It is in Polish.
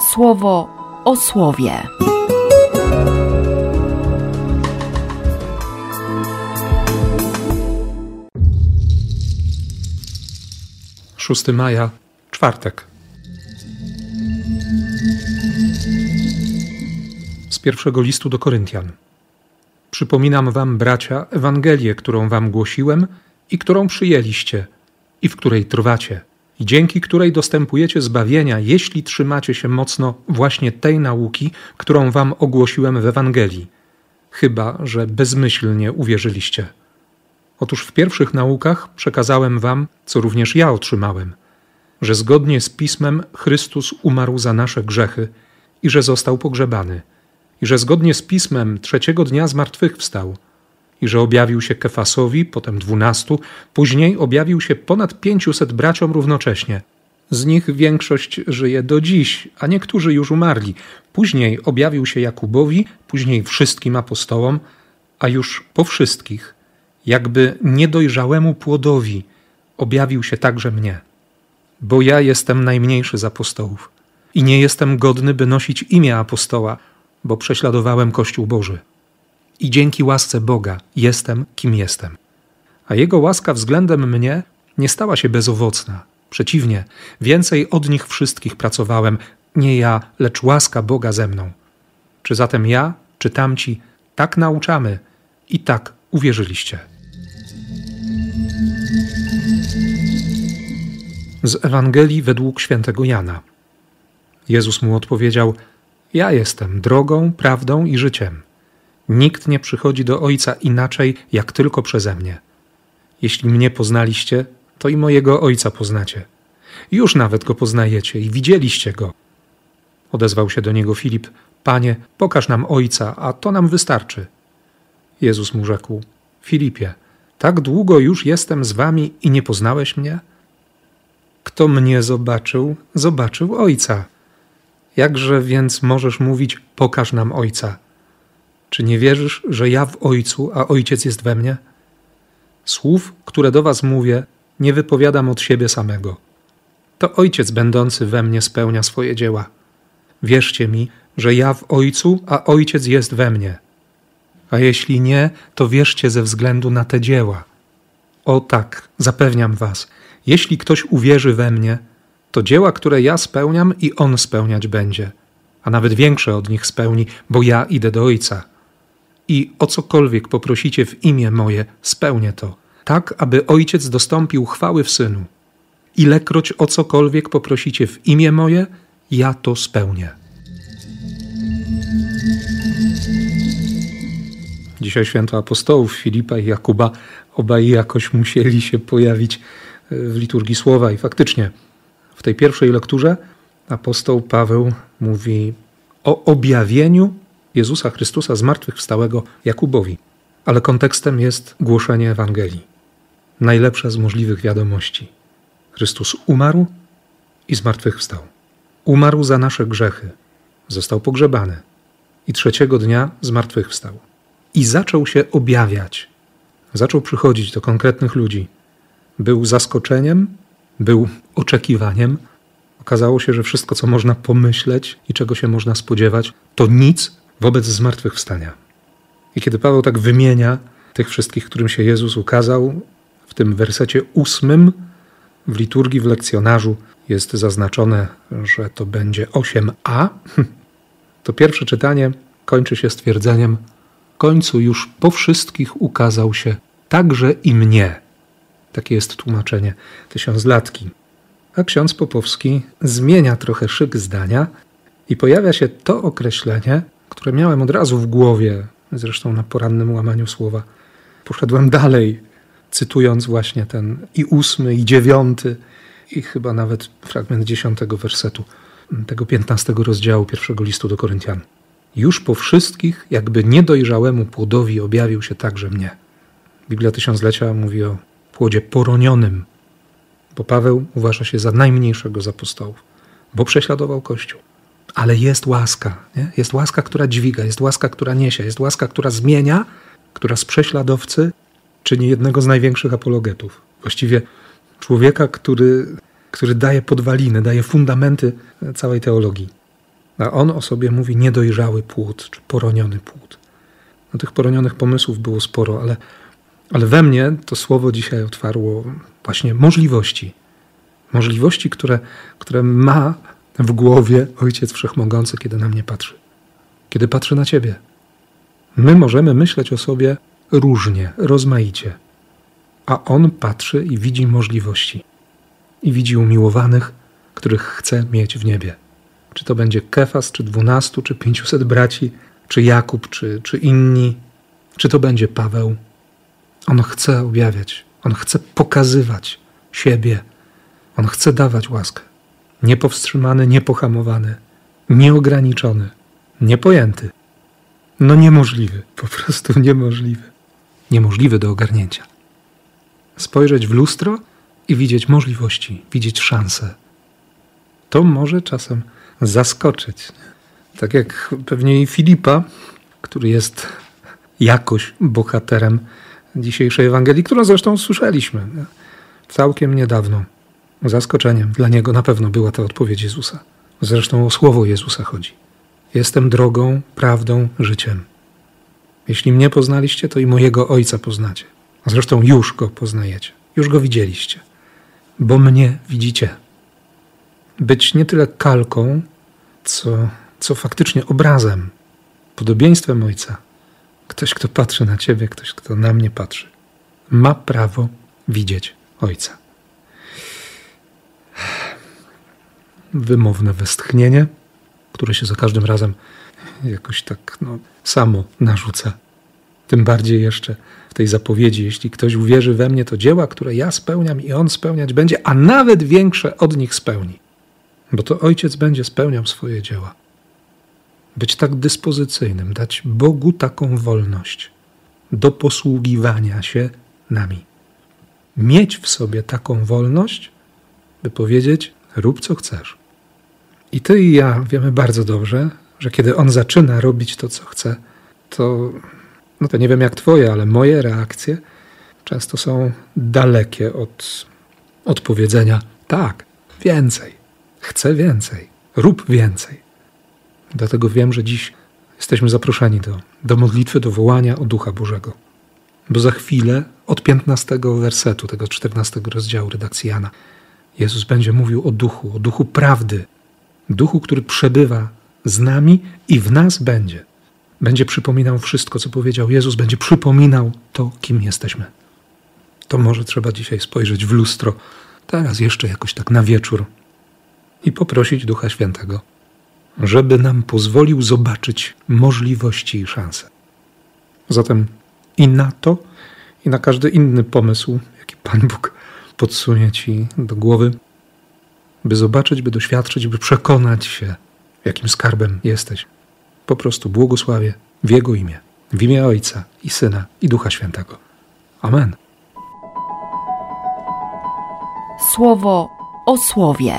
słowo o słowie. 6 maja, czwartek. Z pierwszego listu do Koryntian. Przypominam wam, bracia, Ewangelię, którą wam głosiłem i którą przyjęliście, i w której trwacie, i dzięki której dostępujecie zbawienia, jeśli trzymacie się mocno właśnie tej nauki, którą wam ogłosiłem w Ewangelii, chyba że bezmyślnie uwierzyliście. Otóż w pierwszych naukach przekazałem wam, co również ja otrzymałem, że zgodnie z pismem Chrystus umarł za nasze grzechy i że został pogrzebany, i że zgodnie z pismem trzeciego dnia zmartwychwstał, i że objawił się Kefasowi, potem dwunastu, później objawił się ponad pięciuset braciom równocześnie. Z nich większość żyje do dziś, a niektórzy już umarli. Później objawił się Jakubowi, później wszystkim apostołom, a już po wszystkich jakby niedojrzałemu płodowi objawił się także mnie. Bo ja jestem najmniejszy z apostołów i nie jestem godny, by nosić imię apostoła, bo prześladowałem Kościół Boży. I dzięki łasce Boga jestem, kim jestem. A Jego łaska względem mnie nie stała się bezowocna. Przeciwnie, więcej od nich wszystkich pracowałem, nie ja, lecz łaska Boga ze mną. Czy zatem ja, czy tamci, tak nauczamy i tak uwierzyliście? Z Ewangelii według świętego Jana. Jezus mu odpowiedział: Ja jestem drogą, prawdą i życiem. Nikt nie przychodzi do Ojca inaczej, jak tylko przeze mnie. Jeśli mnie poznaliście, to i mojego Ojca poznacie. Już nawet go poznajecie i widzieliście go. Odezwał się do niego Filip: Panie, pokaż nam Ojca, a to nam wystarczy. Jezus mu rzekł: Filipie, tak długo już jestem z wami i nie poznałeś mnie? Kto mnie zobaczył, zobaczył Ojca. Jakże więc możesz mówić: Pokaż nam Ojca? Czy nie wierzysz, że ja w Ojcu, a Ojciec jest we mnie? Słów, które do Was mówię, nie wypowiadam od siebie samego. To Ojciec będący we mnie spełnia swoje dzieła. Wierzcie mi, że ja w Ojcu, a Ojciec jest we mnie. A jeśli nie, to wierzcie ze względu na te dzieła. O tak, zapewniam Was, jeśli ktoś uwierzy we mnie, to dzieła, które ja spełniam, i on spełniać będzie, a nawet większe od nich spełni, bo ja idę do Ojca. I o cokolwiek poprosicie w imię moje, spełnię to, tak aby Ojciec dostąpił chwały w Synu. Ilekroć o cokolwiek poprosicie w imię moje, ja to spełnię. Dzisiaj święto apostołów Filipa i Jakuba, obaj jakoś musieli się pojawić w liturgii słowa. I faktycznie w tej pierwszej lekturze apostoł Paweł mówi o objawieniu Jezusa Chrystusa zmartwychwstałego Jakubowi. Ale kontekstem jest głoszenie Ewangelii. Najlepsza z możliwych wiadomości. Chrystus umarł i zmartwychwstał. Umarł za nasze grzechy, został pogrzebany i trzeciego dnia zmartwychwstał. I zaczął się objawiać. Zaczął przychodzić do konkretnych ludzi był zaskoczeniem, był oczekiwaniem. Okazało się, że wszystko, co można pomyśleć i czego się można spodziewać, to nic wobec zmartwychwstania. I kiedy Paweł tak wymienia tych wszystkich, którym się Jezus ukazał, w tym wersecie ósmym w liturgii, w lekcjonarzu jest zaznaczone, że to będzie 8a, to pierwsze czytanie kończy się stwierdzeniem: końcu już po wszystkich ukazał się także i mnie. Takie jest tłumaczenie tysiąclatki. A ksiądz Popowski zmienia trochę szyk zdania i pojawia się to określenie, które miałem od razu w głowie, zresztą na porannym łamaniu słowa. Poszedłem dalej, cytując właśnie ten i ósmy, i dziewiąty, i chyba nawet fragment dziesiątego wersetu tego piętnastego rozdziału pierwszego listu do Koryntian. Już po wszystkich, jakby niedojrzałemu płodowi objawił się także mnie. Biblia Tysiąclecia mówi o płodzie poronionym, bo Paweł uważa się za najmniejszego z apostołów, bo prześladował Kościół. Ale jest łaska, nie? jest łaska, która dźwiga, jest łaska, która niesie, jest łaska, która zmienia, która z prześladowcy czyni jednego z największych apologetów. Właściwie człowieka, który, który daje podwaliny, daje fundamenty całej teologii. A on o sobie mówi niedojrzały płód, czy poroniony płód. No, tych poronionych pomysłów było sporo, ale, ale we mnie to słowo dzisiaj otwarło właśnie możliwości. Możliwości, które, które ma w głowie Ojciec Wszechmogący, kiedy na mnie patrzy. Kiedy patrzy na Ciebie. My możemy myśleć o sobie różnie, rozmaicie, a On patrzy i widzi możliwości. I widzi umiłowanych, których chce mieć w niebie. Czy to będzie Kefas, czy dwunastu, czy pięciuset braci, czy Jakub, czy, czy inni, czy to będzie Paweł. On chce objawiać, on chce pokazywać siebie, on chce dawać łaskę. Niepowstrzymany, niepohamowany, nieograniczony, niepojęty. No niemożliwy, po prostu niemożliwy. Niemożliwy do ogarnięcia. Spojrzeć w lustro i widzieć możliwości, widzieć szanse. To może czasem zaskoczyć. Tak jak pewnie i Filipa, który jest jakoś bohaterem dzisiejszej Ewangelii, którą zresztą słyszeliśmy całkiem niedawno. Zaskoczeniem dla niego na pewno była ta odpowiedź Jezusa. Zresztą o słowo Jezusa chodzi. Jestem drogą, prawdą, życiem. Jeśli mnie poznaliście, to i mojego Ojca poznacie. Zresztą już go poznajecie, już go widzieliście, bo mnie widzicie. Być nie tyle kalką, co, co faktycznie obrazem, podobieństwem Ojca. Ktoś, kto patrzy na Ciebie, ktoś, kto na mnie patrzy, ma prawo widzieć Ojca. Wymowne westchnienie, które się za każdym razem jakoś tak no, samo narzuca. Tym bardziej jeszcze w tej zapowiedzi, jeśli ktoś uwierzy we mnie, to dzieła, które ja spełniam i on spełniać będzie, a nawet większe od nich spełni. Bo to ojciec będzie spełniał swoje dzieła. Być tak dyspozycyjnym, dać Bogu taką wolność do posługiwania się nami. Mieć w sobie taką wolność, by powiedzieć: rób co chcesz. I ty i ja wiemy bardzo dobrze, że kiedy on zaczyna robić to, co chce, to, no to nie wiem jak twoje, ale moje reakcje często są dalekie od odpowiedzenia: tak, więcej, chcę więcej, rób więcej. Dlatego wiem, że dziś jesteśmy zaproszeni do, do modlitwy, do wołania o Ducha Bożego. Bo za chwilę, od 15 wersetu tego 14 rozdziału redakcji Jana, Jezus będzie mówił o duchu, o duchu prawdy, duchu, który przebywa z nami i w nas będzie. Będzie przypominał wszystko, co powiedział Jezus, będzie przypominał to, kim jesteśmy. To może trzeba dzisiaj spojrzeć w lustro, teraz jeszcze jakoś tak na wieczór i poprosić Ducha Świętego, żeby nam pozwolił zobaczyć możliwości i szanse. Zatem i na to, i na każdy inny pomysł, jaki Pan Bóg podsunie Ci do głowy, by zobaczyć, by doświadczyć, by przekonać się, jakim skarbem jesteś. Po prostu błogosławię w Jego imię, w imię Ojca i Syna i Ducha Świętego. Amen. Słowo o słowie.